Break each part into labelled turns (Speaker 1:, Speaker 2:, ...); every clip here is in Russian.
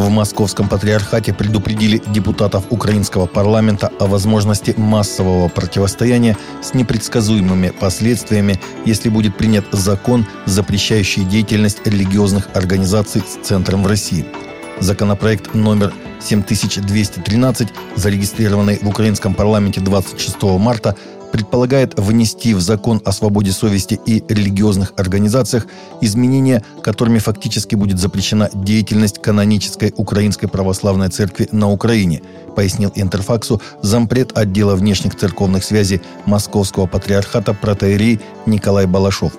Speaker 1: В Московском патриархате предупредили депутатов украинского парламента о возможности массового противостояния с непредсказуемыми последствиями, если будет принят закон, запрещающий деятельность религиозных организаций с центром в России. Законопроект номер 7213, зарегистрированный в украинском парламенте 26 марта, предполагает внести в закон о свободе совести и религиозных организациях изменения, которыми фактически будет запрещена деятельность канонической Украинской Православной Церкви на Украине, пояснил Интерфаксу зампред отдела внешних церковных связей Московского патриархата протеерей Николай Балашов.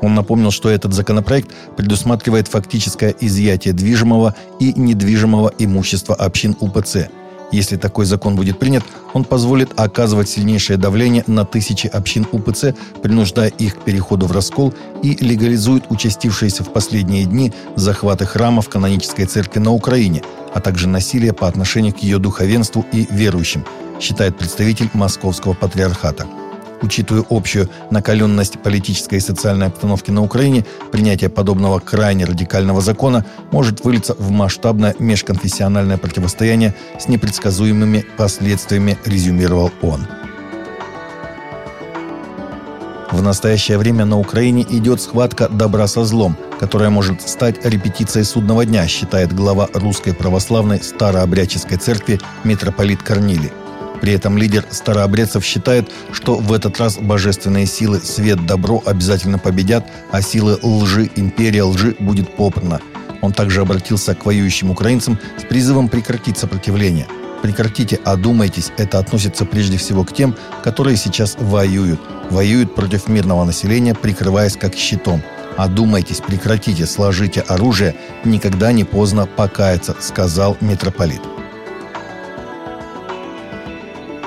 Speaker 1: Он напомнил, что этот законопроект предусматривает фактическое изъятие движимого и недвижимого имущества общин УПЦ – если такой закон будет принят, он позволит оказывать сильнейшее давление на тысячи общин УПЦ, принуждая их к переходу в раскол и легализует участившиеся в последние дни захваты храмов канонической церкви на Украине, а также насилие по отношению к ее духовенству и верующим, считает представитель Московского патриархата. Учитывая общую накаленность политической и социальной обстановки на Украине, принятие подобного крайне радикального закона может вылиться в масштабное межконфессиональное противостояние с непредсказуемыми последствиями, резюмировал он. В настоящее время на Украине идет схватка добра со злом, которая может стать репетицией судного дня, считает глава Русской Православной Старообрядческой Церкви митрополит Корнилий. При этом лидер старообрядцев считает, что в этот раз божественные силы свет, добро обязательно победят, а силы лжи, империя лжи будет попрана. Он также обратился к воюющим украинцам с призывом прекратить сопротивление. Прекратите, одумайтесь, это относится прежде всего к тем, которые сейчас воюют. Воюют против мирного населения, прикрываясь как щитом. Одумайтесь, прекратите, сложите оружие, никогда не поздно покаяться, сказал митрополит.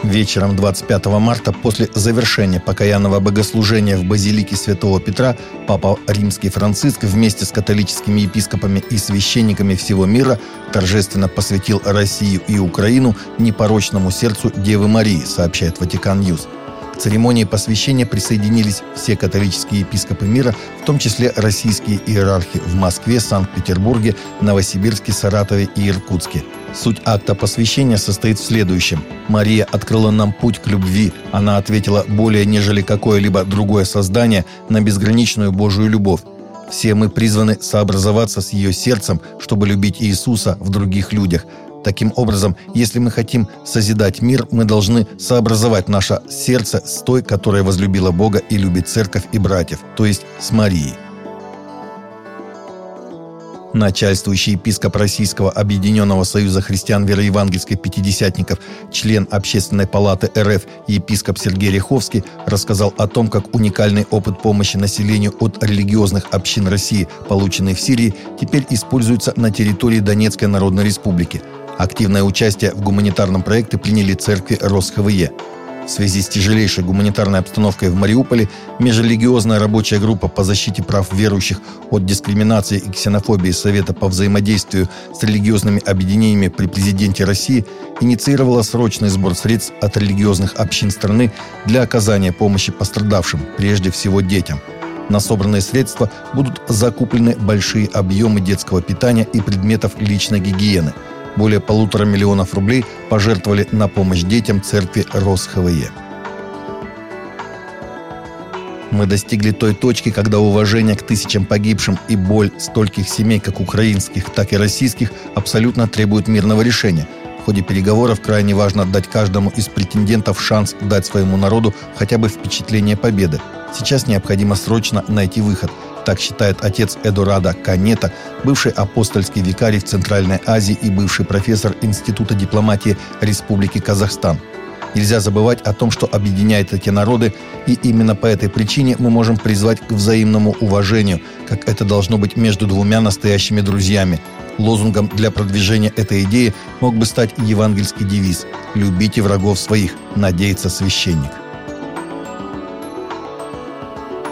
Speaker 1: Вечером 25 марта после завершения покаянного богослужения в базилике Святого Петра Папа Римский Франциск вместе с католическими епископами и священниками всего мира торжественно посвятил Россию и Украину непорочному сердцу Девы Марии, сообщает Vatican News. Церемонии посвящения присоединились все католические епископы мира, в том числе российские иерархи в Москве, Санкт-Петербурге, Новосибирске, Саратове и Иркутске – Суть акта посвящения состоит в следующем. Мария открыла нам путь к любви. Она ответила более нежели какое-либо другое создание на безграничную Божию любовь. Все мы призваны сообразоваться с ее сердцем, чтобы любить Иисуса в других людях. Таким образом, если мы хотим созидать мир, мы должны сообразовать наше сердце с той, которая возлюбила Бога и любит церковь и братьев, то есть с Марией. Начальствующий епископ Российского Объединенного Союза Христиан Вероевангельских Пятидесятников, член Общественной палаты РФ епископ Сергей Риховский рассказал о том, как уникальный опыт помощи населению от религиозных общин России, полученный в Сирии, теперь используется на территории Донецкой Народной Республики. Активное участие в гуманитарном проекте приняли церкви РосХВЕ. В связи с тяжелейшей гуманитарной обстановкой в Мариуполе межрелигиозная рабочая группа по защите прав верующих от дискриминации и ксенофобии Совета по взаимодействию с религиозными объединениями при президенте России инициировала срочный сбор средств от религиозных общин страны для оказания помощи пострадавшим, прежде всего детям. На собранные средства будут закуплены большие объемы детского питания и предметов личной гигиены – более полутора миллионов рублей пожертвовали на помощь детям церкви РосХВЕ. Мы достигли той точки, когда уважение к тысячам погибшим и боль стольких семей, как украинских, так и российских, абсолютно требуют мирного решения. В ходе переговоров крайне важно дать каждому из претендентов шанс дать своему народу хотя бы впечатление победы. Сейчас необходимо срочно найти выход – так считает отец Эдурада Канета, бывший апостольский викарий в Центральной Азии и бывший профессор Института дипломатии Республики Казахстан. Нельзя забывать о том, что объединяет эти народы, и именно по этой причине мы можем призвать к взаимному уважению, как это должно быть между двумя настоящими друзьями, Лозунгом для продвижения этой идеи мог бы стать евангельский девиз «Любите врагов своих, надеется священник».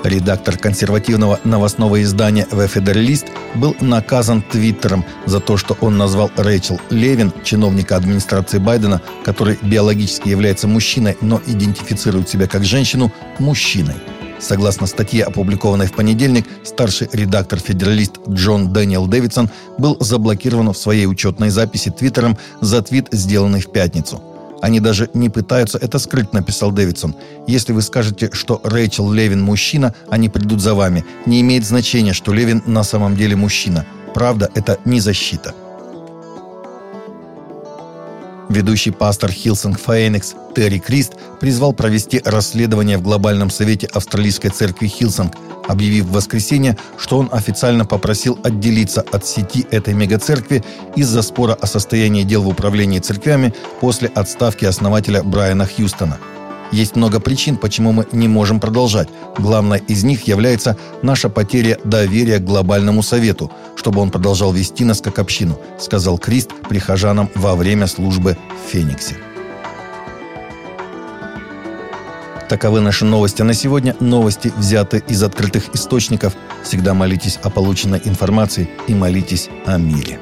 Speaker 1: Редактор консервативного новостного издания «The Federalist» был наказан Твиттером за то, что он назвал Рэйчел Левин, чиновника администрации Байдена, который биологически является мужчиной, но идентифицирует себя как женщину, мужчиной. Согласно статье, опубликованной в понедельник, старший редактор-федералист Джон Дэниел Дэвидсон был заблокирован в своей учетной записи Твиттером за твит, сделанный в пятницу. Они даже не пытаются это скрыть, написал Дэвидсон. Если вы скажете, что Рэйчел Левин мужчина, они придут за вами. Не имеет значения, что Левин на самом деле мужчина. Правда, это не защита. Ведущий пастор Hillsong Phoenix Терри Крист призвал провести расследование в Глобальном совете Австралийской церкви Hillsong, объявив в воскресенье, что он официально попросил отделиться от сети этой мегацеркви из-за спора о состоянии дел в управлении церквями после отставки основателя Брайана Хьюстона – есть много причин, почему мы не можем продолжать. Главной из них является наша потеря доверия к глобальному совету, чтобы он продолжал вести нас как общину, сказал Крист прихожанам во время службы в Фениксе. Таковы наши новости на сегодня. Новости взяты из открытых источников. Всегда молитесь о полученной информации и молитесь о мире.